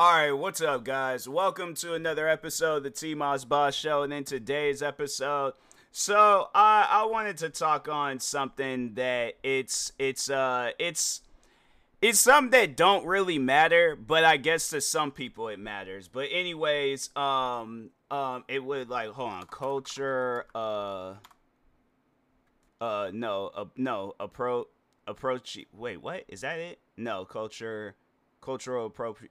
All right, what's up, guys? Welcome to another episode of the T Moss Boss Show. And in today's episode, so I I wanted to talk on something that it's it's uh it's it's something that don't really matter, but I guess to some people it matters. But anyways, um um it would like hold on culture uh uh no uh, no approach approach wait what is that it no culture cultural appro-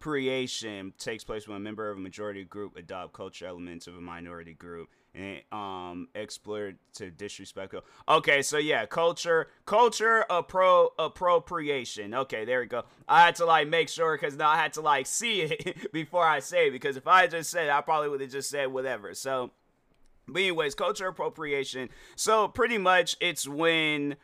appropriation takes place when a member of a majority group adopt culture elements of a minority group and um exploit to disrespect okay so yeah culture culture appro appropriation okay there we go. I had to like make sure because now i had to like see it before i say it because if i just said it, i probably would have just said whatever so but anyways culture appropriation so pretty much it's when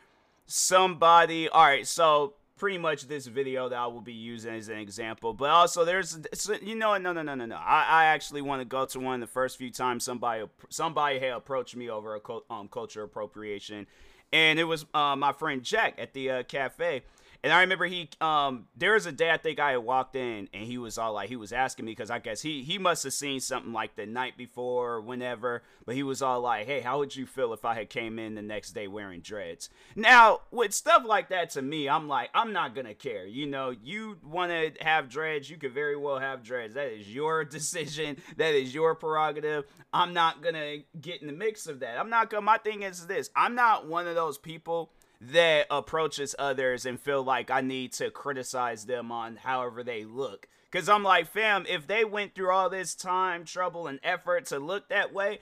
somebody all right so pretty much this video that I will be using as an example. But also, there's, you know, no, no, no, no, no. I, I actually want to go to one of the first few times somebody somebody had approached me over a um, culture appropriation, and it was uh, my friend Jack at the uh, cafe. And I remember he, um, there was a day I think I walked in and he was all like, he was asking me because I guess he he must have seen something like the night before or whenever, but he was all like, hey, how would you feel if I had came in the next day wearing dreads? Now with stuff like that to me, I'm like, I'm not gonna care. You know, you want to have dreads, you could very well have dreads. That is your decision. That is your prerogative. I'm not gonna get in the mix of that. I'm not gonna. My thing is this. I'm not one of those people that approaches others and feel like I need to criticize them on however they look. Cause I'm like, fam, if they went through all this time, trouble, and effort to look that way,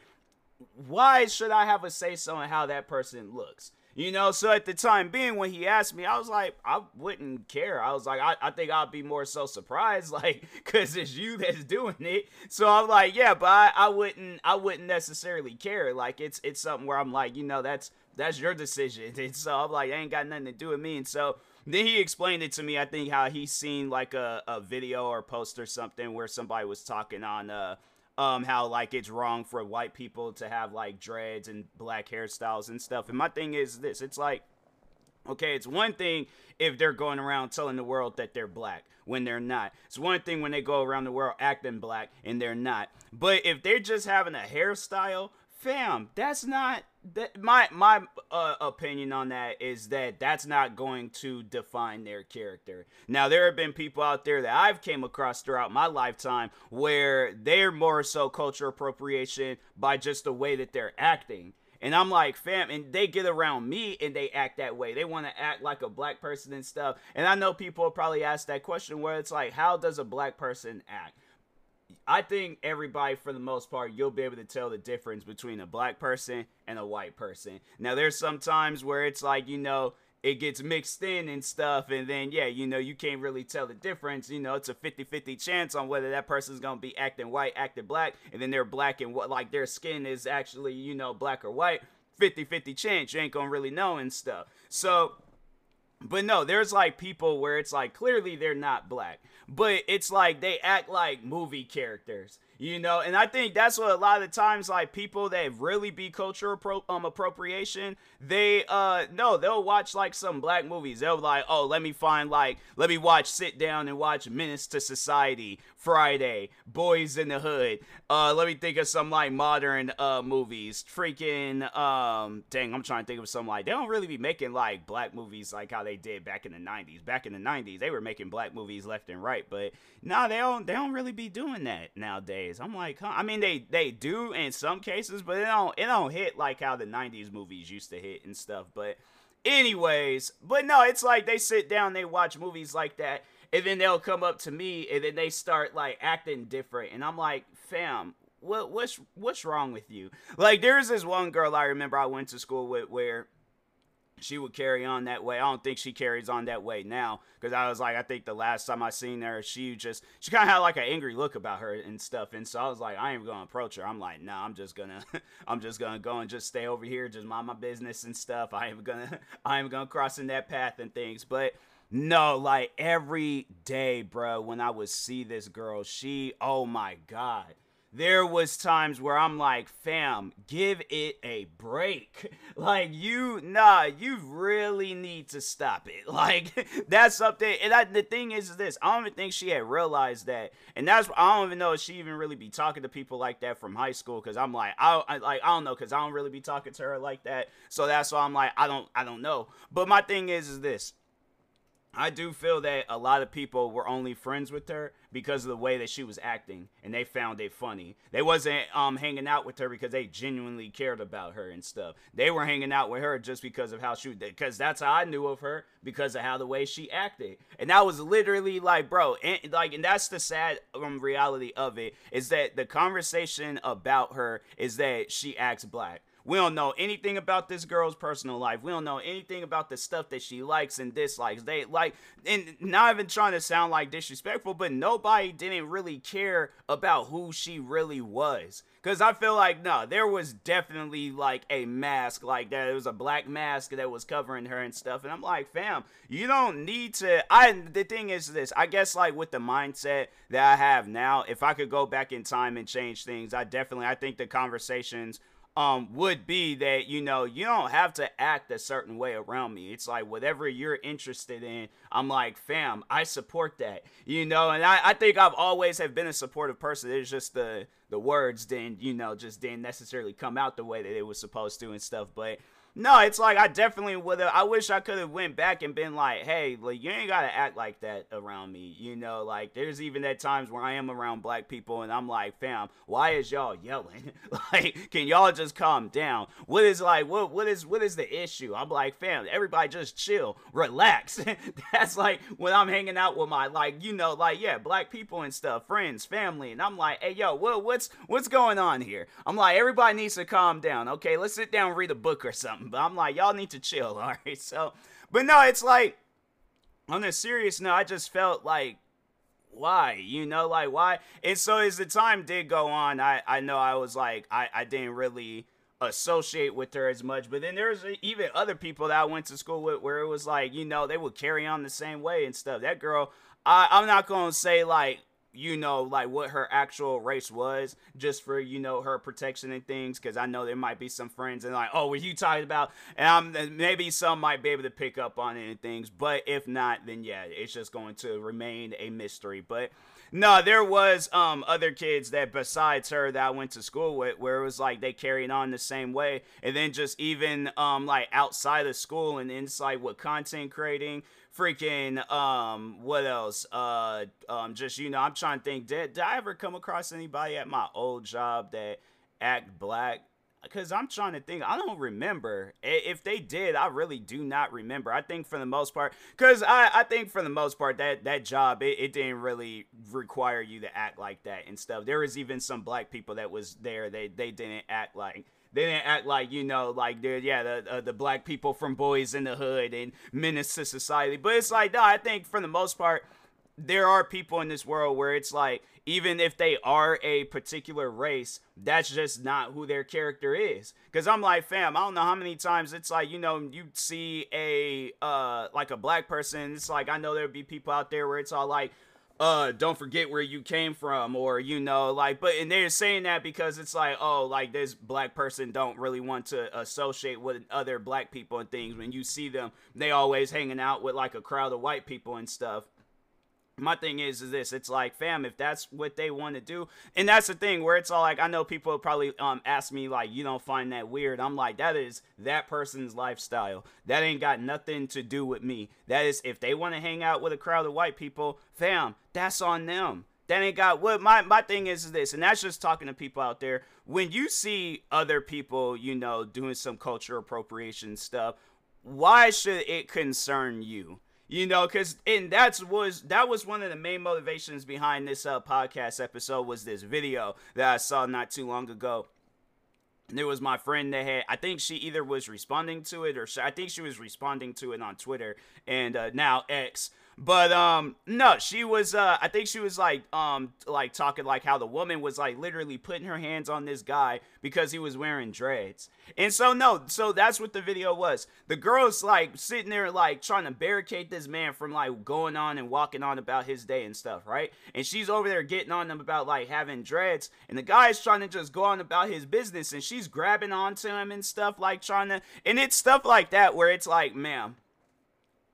why should I have a say so in how that person looks? You know, so at the time being when he asked me, I was like, I wouldn't care. I was like, I, I think I'd be more so surprised, like, cause it's you that's doing it. So I'm like, yeah, but I, I wouldn't I wouldn't necessarily care. Like it's it's something where I'm like, you know, that's that's your decision. And so I'm like, I ain't got nothing to do with me. And so then he explained it to me. I think how he seen like a, a video or post or something where somebody was talking on uh um how like it's wrong for white people to have like dreads and black hairstyles and stuff. And my thing is this, it's like Okay, it's one thing if they're going around telling the world that they're black when they're not. It's one thing when they go around the world acting black and they're not. But if they're just having a hairstyle fam, that's not that my my uh, opinion on that is that that's not going to define their character. Now there have been people out there that I've came across throughout my lifetime where they're more so culture appropriation by just the way that they're acting. And I'm like, fam, and they get around me and they act that way. They want to act like a black person and stuff. And I know people probably ask that question where it's like, how does a black person act? I think everybody, for the most part, you'll be able to tell the difference between a black person and a white person. Now, there's some times where it's like, you know, it gets mixed in and stuff, and then, yeah, you know, you can't really tell the difference. You know, it's a 50 50 chance on whether that person's gonna be acting white, acting black, and then they're black and what, like, their skin is actually, you know, black or white. 50 50 chance, you ain't gonna really know and stuff. So, but no, there's like people where it's like clearly they're not black, but it's like they act like movie characters you know? And i think that's what a lot of times like people that really be cultural appro- um, appropriation they uh no they'll watch like some black movies. They'll like oh let me find like let me watch sit down and watch menace to society friday boys in the hood uh let me think of some like modern uh movies freaking um dang i'm trying to think of some like they don't really be making like black movies like how they did back in the 90s back in the 90s they were making black movies left and right but nah, they don't they don't really be doing that nowadays I'm like, huh? I mean, they they do in some cases, but it don't it don't hit like how the '90s movies used to hit and stuff. But anyways, but no, it's like they sit down, they watch movies like that, and then they'll come up to me, and then they start like acting different, and I'm like, fam. What what's what's wrong with you? Like there's this one girl I remember I went to school with where she would carry on that way. I don't think she carries on that way now because I was like, I think the last time I seen her, she just she kind of had like an angry look about her and stuff, and so I was like, I ain't gonna approach her. I'm like, nah, I'm just gonna, I'm just gonna go and just stay over here, just mind my business and stuff. I ain't gonna, I ain't gonna cross in that path and things, but. No, like every day, bro, when I would see this girl, she, oh my God, there was times where I'm like, fam, give it a break. Like you, nah, you really need to stop it. Like that's something. And I, the thing is, is this: I don't even think she had realized that. And that's I don't even know if she even really be talking to people like that from high school. Because I'm like, I, I like I don't know, because I don't really be talking to her like that. So that's why I'm like, I don't, I don't know. But my thing is, is this: I do feel that a lot of people were only friends with her because of the way that she was acting and they found it funny. They wasn't um hanging out with her because they genuinely cared about her and stuff. They were hanging out with her just because of how she because that's how I knew of her because of how the way she acted. And that was literally like, bro, and like and that's the sad um reality of it is that the conversation about her is that she acts black. We don't know anything about this girl's personal life. We don't know anything about the stuff that she likes and dislikes. They like, and not even trying to sound like disrespectful, but nobody didn't really care about who she really was. Cause I feel like no, there was definitely like a mask like that. It was a black mask that was covering her and stuff. And I'm like, fam, you don't need to. I the thing is this. I guess like with the mindset that I have now, if I could go back in time and change things, I definitely I think the conversations um would be that you know you don't have to act a certain way around me. It's like whatever you're interested in i'm like fam i support that you know? And i, I think i've always have been a supportive person. It's just the the words didn't you know just didn't necessarily come out the way that it was supposed to and stuff. But no, it's like I definitely would have. I wish I could have went back and been like, "Hey, like you ain't gotta act like that around me." You know, like there's even at times where I am around black people and I'm like, "Fam, why is y'all yelling? like, can y'all just calm down? What is like, what what is what is the issue?" I'm like, "Fam, everybody just chill, relax." That's like when I'm hanging out with my like, you know, like yeah, black people and stuff, friends, family, and I'm like, "Hey, yo, what what's what's going on here?" I'm like, everybody needs to calm down. Okay, let's sit down, and read a book or something. But I'm like, y'all need to chill, all right? So, but no, it's like on a serious note, I just felt like why you know like why and so as the time did go on i i know i was like i i didn't really associate with her as much but then there's even other people that i went to school with where it was like you know they would carry on the same way and stuff that girl i i'm not gonna say like you know, like what her actual race was, just for you know her protection and things. Because I know there might be some friends and like, oh, what you talking about? And I'm, maybe some might be able to pick up on it and things. But if not, then yeah, it's just going to remain a mystery. But no, there was um other kids that besides her that I went to school with, where it was like they carried on the same way, and then just even um like outside of school and inside with content creating freaking um what else? Uh um just you know i'm trying to think did, did i ever come across anybody at my old job that act black because i'm trying to think i don't remember. If they did i really do not remember. I think for the most part because I, I think for the most part that that job it, it didn't really require you to act like that and stuff. There was even some black people that was there they they didn't act like they didn't act like you know like they're yeah the uh, the black people from Boys in the Hood and Menace to Society. But it's like no, I think for the most part there are people in this world where it's like even if they are a particular race that's just not who their character is. Because i'm like fam i don't know how many times it's like you know you see a uh like a black person it's like i know there'd be people out there where it's all like uh don't forget where you came from or you know like but and they're saying that because it's like oh like this black person don't really want to associate with other black people and things. When you see them they always hanging out with like a crowd of white people and stuff my thing is is this it's like fam if that's what they want to do and that's the thing where it's all like i know people probably um ask me like you don't find that weird. I'm like that is that person's lifestyle. That ain't got nothing to do with me. That is if they want to hang out with a crowd of white people fam that's on them. That ain't got what my my thing is, is this and that's just talking to people out there. When you see other people you know doing some culture appropriation stuff why should it concern you you know because and that's was that was one of the main motivations behind this uh, podcast episode was this video that i saw not too long ago. And there was my friend that had i think she either was responding to it or she, i think she was responding to it on twitter. And uh, now x But um no, she was uh I think she was like um like talking like how the woman was like literally putting her hands on this guy because he was wearing dreads. And so no, so that's what the video was. The girl's like sitting there like trying to barricade this man from like going on and walking on about his day and stuff, right? And she's over there getting on them about like having dreads and the guy's trying to just go on about his business and she's grabbing onto him and stuff like trying to and it's stuff like that where it's like, ma'am,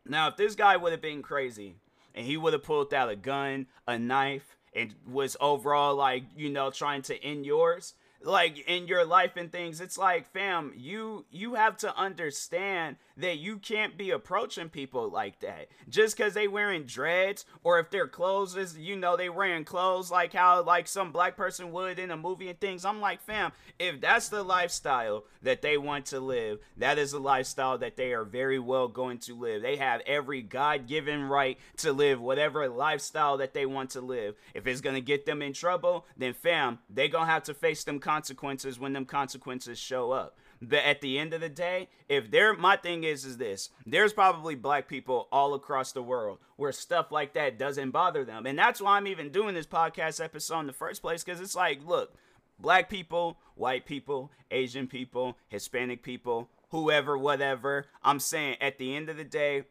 now, if this guy would have been crazy and he would have pulled out a gun, a knife, and was overall like, you know, trying to end yours, like in your life and things, it's like, fam, you you have to understand that you can't be approaching people like that. Just because they wearing dreads or if their clothes is you know they wearing clothes like how like some black person would in a movie and things i'm like fam if that's the lifestyle that they want to live that is a lifestyle that they are very well going to live. They have every god-given right to live whatever lifestyle that they want to live. If it's gonna get them in trouble then fam they gonna have to face them consequences when them consequences show up but at the end of the day, if there, my thing is, is this: there's probably black people all across the world where stuff like that doesn't bother them, and that's why I'm even doing this podcast episode in the first place because it's like, look, black people, white people, Asian people, Hispanic people, whoever, whatever. I'm saying at the end of the day,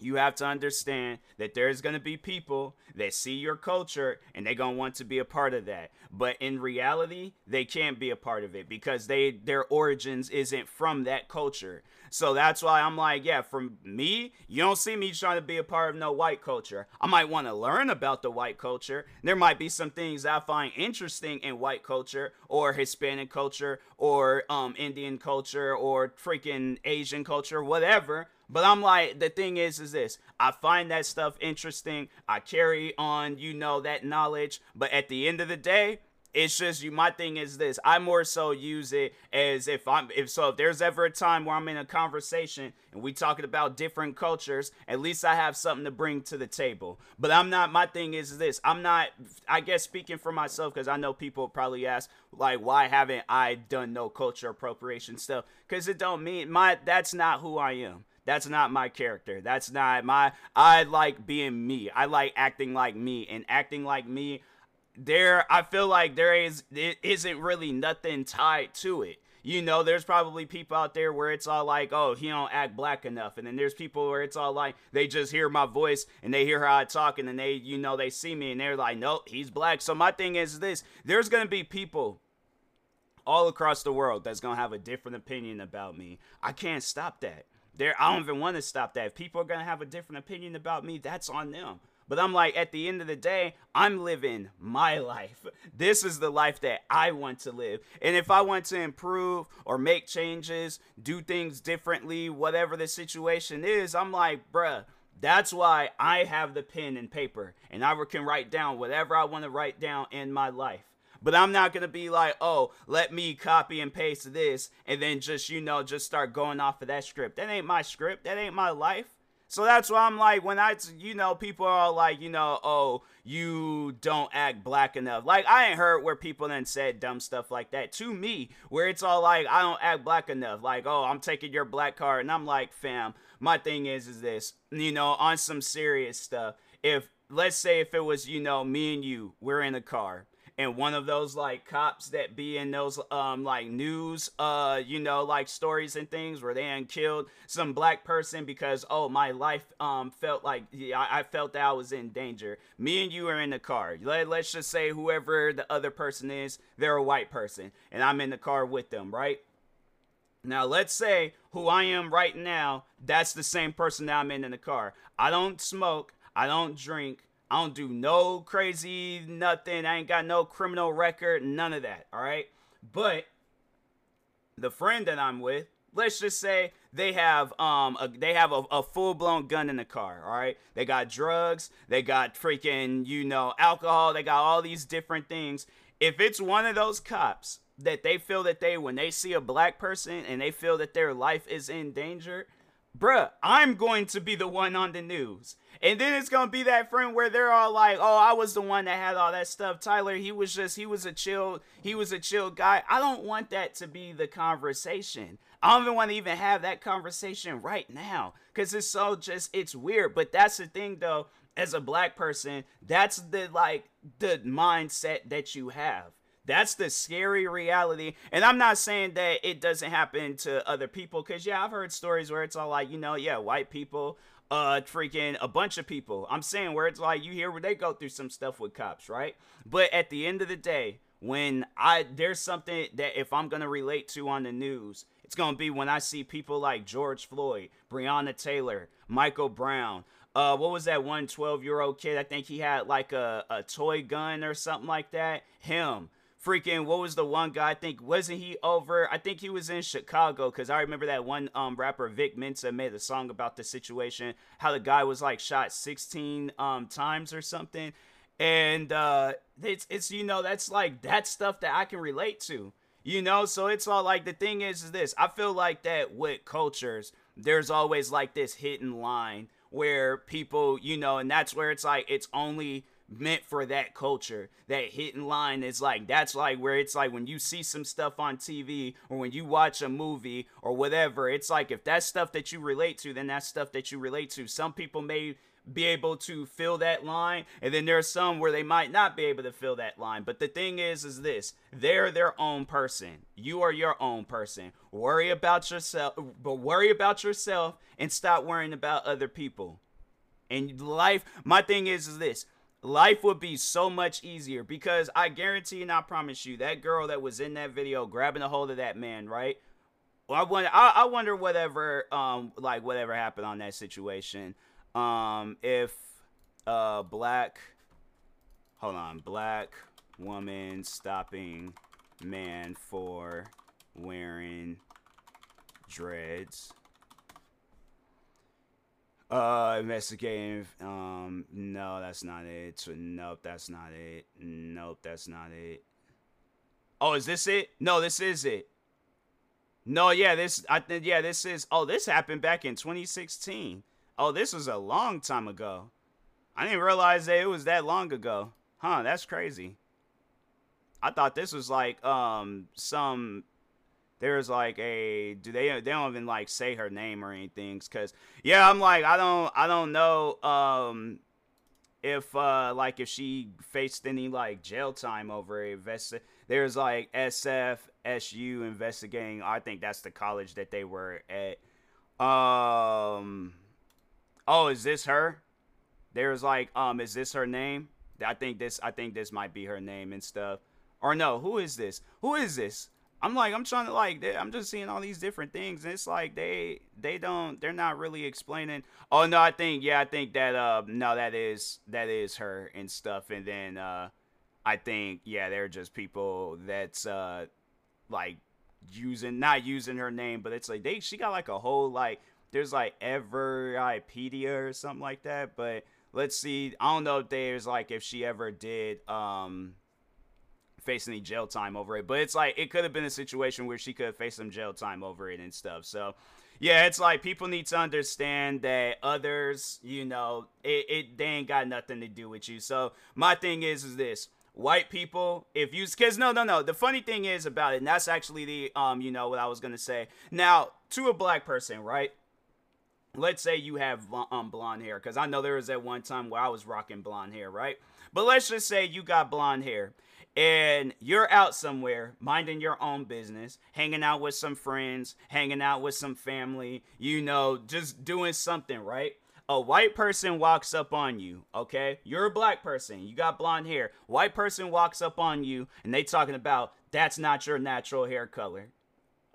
you have to understand that there's going to be people that see your culture and they're going to want to be a part of that. But in reality they can't be a part of it because they their origins isn't from that culture. So that's why i'm like yeah for me you don't see me trying to be a part of no white culture. I might want to learn about the white culture. There might be some things i find interesting in white culture or hispanic culture or um, indian culture or freaking asian culture whatever but I'm like, the thing is, is this. I find that stuff interesting. I carry on, you know, that knowledge. But at the end of the day, it's just you my thing is this. I more so use it as if i'm if so if there's ever a time where i'm in a conversation and we talking about different cultures at least i have something to bring to the table. But i'm not my thing is this. I'm not i guess speaking for myself because i know people probably ask like why haven't i done no culture appropriation stuff? Because it don't mean my that's not who i am that's not my character. That's not my. I like being me. I like acting like me. And acting like me, there, I feel like there is, it isn't really nothing tied to it. You know, there's probably people out there where it's all like, oh, he don't act black enough. And then there's people where it's all like, they just hear my voice and they hear how I talk and then they, you know, they see me and they're like, nope, he's black. So my thing is this there's going to be people all across the world that's going to have a different opinion about me. I can't stop that there I don't even want to stop that. If people are gonna have a different opinion about me, that's on them. But I'm like, at the end of the day, I'm living my life. This is the life that I want to live. And if I want to improve or make changes, do things differently, whatever the situation is, I'm like, bruh, that's why I have the pen and paper and I can write down whatever I want to write down in my life. But I'm not going to be like, oh, let me copy and paste this and then just, you know, just start going off of that script. That ain't my script. That ain't my life. So that's why I'm like, when I, you know, people are like, you know, oh, you don't act black enough. Like, I ain't heard where people then said dumb stuff like that to me, where it's all like, I don't act black enough. Like, oh, I'm taking your black card. And I'm like, fam, my thing is, is this, you know, on some serious stuff. If, let's say if it was, you know, me and you, we're in a car and one of those like cops that be in those um like news uh you know like stories and things where they had killed some black person because oh my life um felt like yeah, I, felt that I was in danger. Me and you are in the car. Let, let's just say whoever the other person is, they're a white person, and I'm in the car with them, right? Now, let's say who I am right now, that's the same person that I'm in in the car. I don't smoke, I don't drink, I don't do no crazy nothing. I ain't got no criminal record, none of that. All right. But the friend that I'm with, let's just say they have um a, they have a, a full blown gun in the car. All right. They got drugs. They got freaking you know alcohol. They got all these different things. If it's one of those cops that they feel that they when they see a black person and they feel that their life is in danger, bruh, I'm going to be the one on the news. And then it's gonna be that friend where they're all like, "Oh, I was the one that had all that stuff." Tyler, he was just he was a chill he was a chill guy. I don't want that to be the conversation. I don't even want to even have that conversation right now because it's so just it's weird. But that's the thing though, as a black person, that's the like the mindset that you have. That's the scary reality. And I'm not saying that it doesn't happen to other people, because yeah, I've heard stories where it's all like, you know, yeah, white people uh freaking a bunch of people. I'm saying where it's like you hear where they go through some stuff with cops, right? But at the end of the day, when I there's something that if I'm gonna relate to on the news, it's gonna be when I see people like George Floyd, Breonna Taylor, Michael Brown. Uh, what was that one 12 year old kid? I think he had like a, a toy gun or something like that. Him freaking what was the one guy? I think wasn't he over? I think he was in Chicago because I remember that one um rapper Vic Mensa made a song about the situation, how the guy was like shot 16 um times or something, and uh it's it's you know that's like that stuff that I can relate to. You know, so it's all like the thing is, is this. I feel like that with cultures, there's always like this hidden line where people, you know, and that's where it's like it's only meant for that culture. That hidden line is like that's like where it's like when you see some stuff on TV or when you watch a movie or whatever, it's like if that's stuff that you relate to, then that's stuff that you relate to. Some people may be able to fill that line and then there are some where they might not be able to fill that line but the thing is is this they're their own person you are your own person worry about yourself but worry about yourself and stop worrying about other people and life my thing is is this life would be so much easier because I guarantee and I promise you that girl that was in that video grabbing a hold of that man, right? Well, I wonder, I, I wonder whatever, um, like whatever happened on that situation. Um, if uh black, hold on, black woman stopping man for wearing dreads. Uh, investigating. Um, no, that's not it. Nope, that's not it. Nope, that's not it. Oh, is this it? No, this is it. No, yeah, this. I think yeah, this is. Oh, this happened back in 2016. Oh, this was a long time ago. I didn't realize that it was that long ago. Huh? That's crazy. I thought this was like um some there's like a do they they don't even like say her name or anything because yeah i'm like i don't i don't know um if uh like if she faced any like jail time over it there's like sfsu investigating i think that's the college that they were at. Um oh is this her? There's like um is this her name? I think this i think this might be her name and stuff. Or no who is this? Who is this I'm like, I'm trying to like, I'm just seeing all these different things, and it's like they they don't, they're not really explaining. Oh no, I think yeah, I think that uh no, that is that is her and stuff, and then uh I think yeah, they're just people that's uh like using not using her name, but it's like they she got like a whole like there's like Everipedia or something like that, but let's see, I don't know if there's like if she ever did um face any jail time over it. But it's like it could have been a situation where she could have faced some jail time over it and stuff. So yeah, it's like people need to understand that others, you know, it, it they ain't got nothing to do with you. So my thing is is this white people if you because no no no the funny thing is about it and that's actually the um you know what i was gonna say now to a black person right let's say you have um blonde hair because i know there was that one time where i was rocking blonde hair right but let's just say you got blonde hair and you're out somewhere minding your own business, hanging out with some friends, hanging out with some family, you know, just doing something, right? A white person walks up on you, okay? You're a black person, you got blonde hair. White person walks up on you and they talking about that's not your natural hair color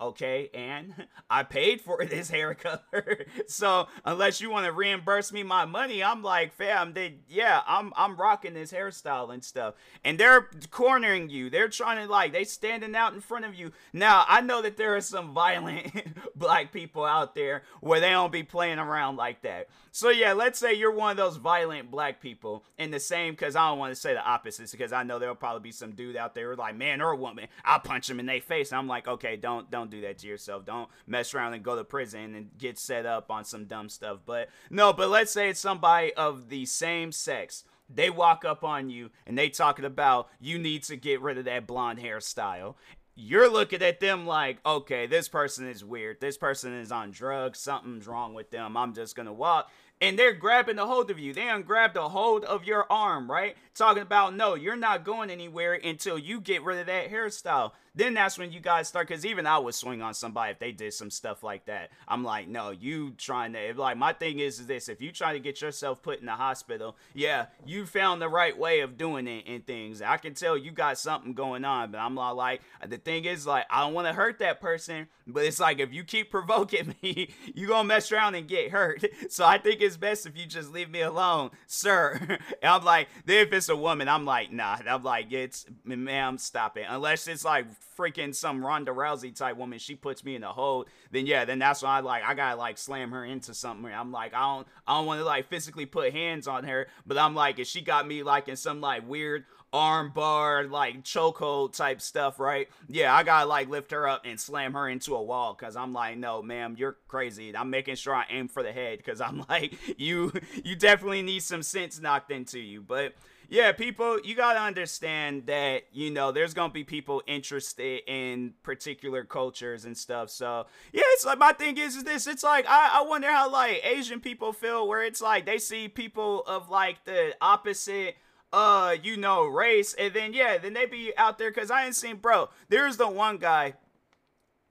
okay and i paid for this hair color. So unless you want to reimburse me my money i'm like fam they yeah i'm i'm rocking this hairstyle and stuff. And they're cornering you. They're trying to like they standing out in front of you. Now i know that there are some violent black people out there where they don't be playing around like that. So yeah let's say you're one of those violent black people in the same because i don't want to say the opposites because i know there'll probably be some dude out there like man or woman i'll punch him in their face. And i'm like okay don't don't do that to yourself. Don't mess around and go to prison and get set up on some dumb stuff. But no, but let's say it's somebody of the same sex. They walk up on you and they talking about you need to get rid of that blonde hairstyle. you're looking at them like, okay, this person is weird. This person is on drugs. Something's wrong with them. I'm just gonna walk and they're grabbing a hold of you. They ungrabbed a hold of your arm, right? Talking about no, you're not going anywhere until you get rid of that hairstyle then that's when you guys start. Because even I would swing on somebody if they did some stuff like that. I'm like, no, you trying to like my thing is, is this: if you trying to get yourself put in the hospital, yeah, you found the right way of doing it and things. I can tell you got something going on, but I'm not like the thing is like I don't want to hurt that person, but it's like if you keep provoking me, you gonna mess around and get hurt. So I think it's best if you just leave me alone, sir. and I'm like, then if it's a woman, I'm like, nah. I'm like, it's ma'am, stop it. Unless it's like freaking some Ronda Rousey type woman, she puts me in the hold, then yeah, then that's when I like I gotta like slam her into something. I'm like I don't I don't want to like physically put hands on her, but I'm like if she got me like in some like weird arm bar like chokehold type stuff, right? Yeah, I gotta like lift her up and slam her into a wall because I'm like, no, ma'am, you're crazy. I'm making sure I aim for the head because I'm like, you you definitely need some sense knocked into you, but yeah, people, you got to understand that, you know, there's going to be people interested in particular cultures and stuff. So, yeah, it's like my thing is, is this it's like, I, I wonder how, like, Asian people feel where it's like they see people of, like, the opposite uh, you know, race, and then yeah, then they be out there because I ain't seen, bro. There's the one guy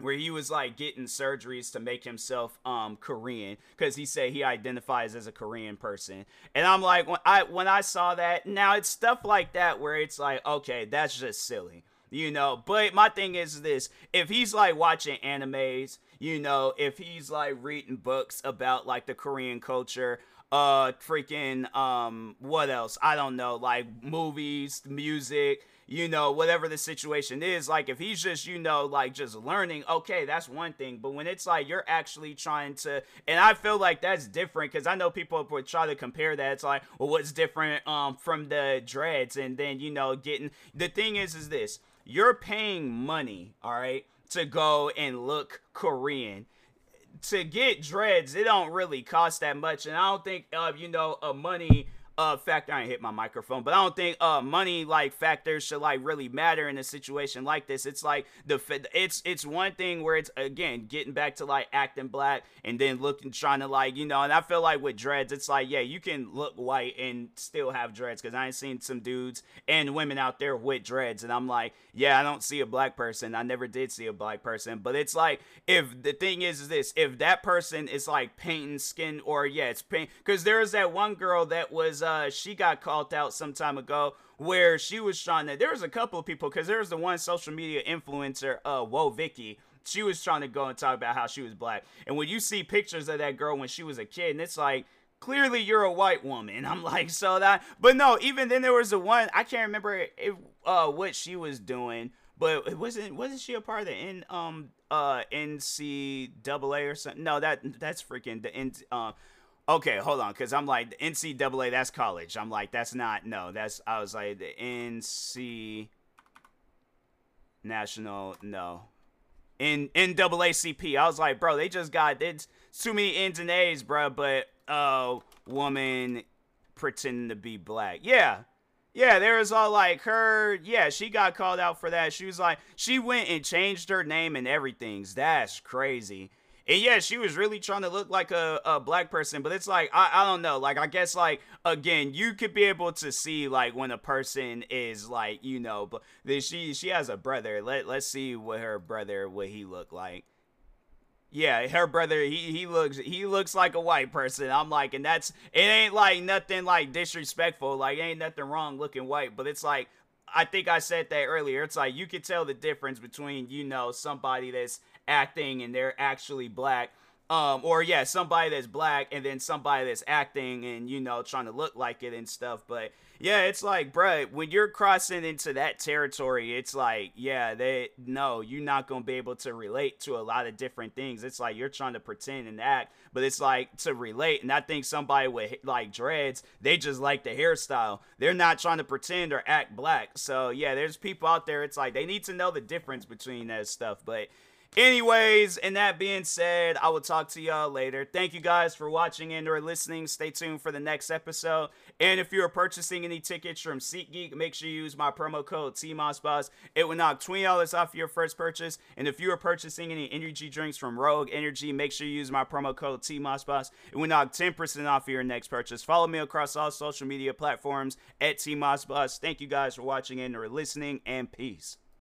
where he was like getting surgeries to make himself um Korean because he said he identifies as a Korean person. And I'm like when I when I saw that, now it's stuff like that where it's like, okay, that's just silly. You know, but my thing is this if he's like watching animes, you know, if he's like reading books about like the Korean culture, uh freaking um what else? I don't know, like movies, music, you know, whatever the situation is. Like, if he's just, you know, like just learning, okay, that's one thing. But when it's like you're actually trying to, and I feel like that's different because I know people would try to compare that. It's like, well, what's different um from the dreads? And then, you know, getting the thing is, is this you're paying money, all right, to go and look Korean to get dreads, it don't really cost that much, and I don't think uh, you know a money uh factor. I hit my microphone, but I don't think uh money like factors should like really matter in a situation like this. It's like the it's it's one thing where it's again getting back to like acting black and then looking trying to like you know. And I feel like with dreads, it's like yeah, you can look white and still have dreads because I ain't seen some dudes and women out there with dreads, and I'm like yeah, I don't see a black person. I never did see a black person, but it's like if the thing is, is this if that person is like painting skin or yeah, it's paint because there was that one girl that was uh, she got called out some time ago where she was trying to. There was a couple of people because there was the one social media influencer, uh, Woah Vicky. She was trying to go and talk about how she was black, and when you see pictures of that girl when she was a kid, and it's like clearly you're a white woman. I'm like, so that, but no, even then there was the one, I can't remember if, uh, what she was doing, but it wasn't, wasn't she a part of the N, um, uh, NCAA or something? No, that, that's freaking the, N, uh, Okay, hold on, because I'm like the NCAA. That's college. I'm like that's not. No, that's. I was like the NC National. No, in NAACP. I was like, bro, they just got it's too many N's and A's, bro. But uh, woman pretending to be black. Yeah, yeah, there was all like her. Yeah, she got called out for that. She was like, she went and changed her name and everything's. That's crazy. And yeah, she was really trying to look like a, a black person, but it's like I, I don't know. Like I guess like again, you could be able to see like when a person is like, you know, but she she has a brother. Let let's see what her brother what he look like. Yeah, her brother, he he looks he looks like a white person. I'm like, and that's it ain't like nothing like disrespectful. Like ain't nothing wrong looking white, but it's like I think I said that earlier. It's like you can tell the difference between, you know, somebody that's acting and they're actually black. Um, or yeah, somebody that's black and then somebody that's acting and you know trying to look like it and stuff. But yeah, it's like, bro, when you're crossing into that territory, it's like, yeah, they no, you're not gonna be able to relate to a lot of different things. It's like you're trying to pretend and act, but it's like to relate. And I think somebody with like dreads, they just like the hairstyle. They're not trying to pretend or act black. So yeah, there's people out there. It's like they need to know the difference between that stuff, but Anyways, and that being said, I will talk to y'all later. Thank you guys for watching and or listening. Stay tuned for the next episode. And if you're purchasing any tickets from SeatGeek, make sure you use my promo code TMossBoss. It will knock $20 off your first purchase. And if you are purchasing any energy drinks from Rogue Energy, make sure you use my promo code TMossBoss. It will knock 10% off your next purchase. Follow me across all social media platforms at TMossBoss. Thank you guys for watching and or listening, and peace.